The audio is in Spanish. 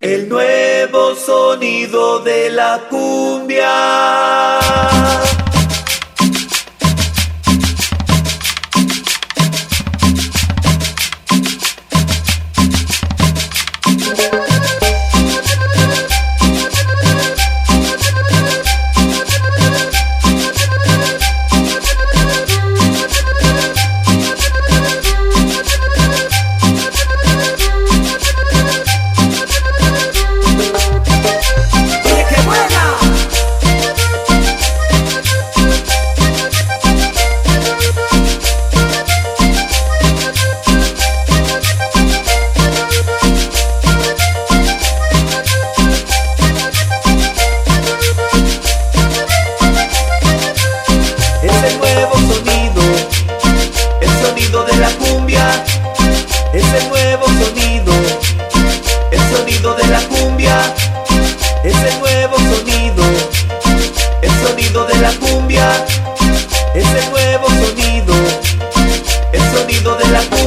El nuevo sonido de la cumbia. la cumbia, ese nuevo sonido, el sonido de la cumbia.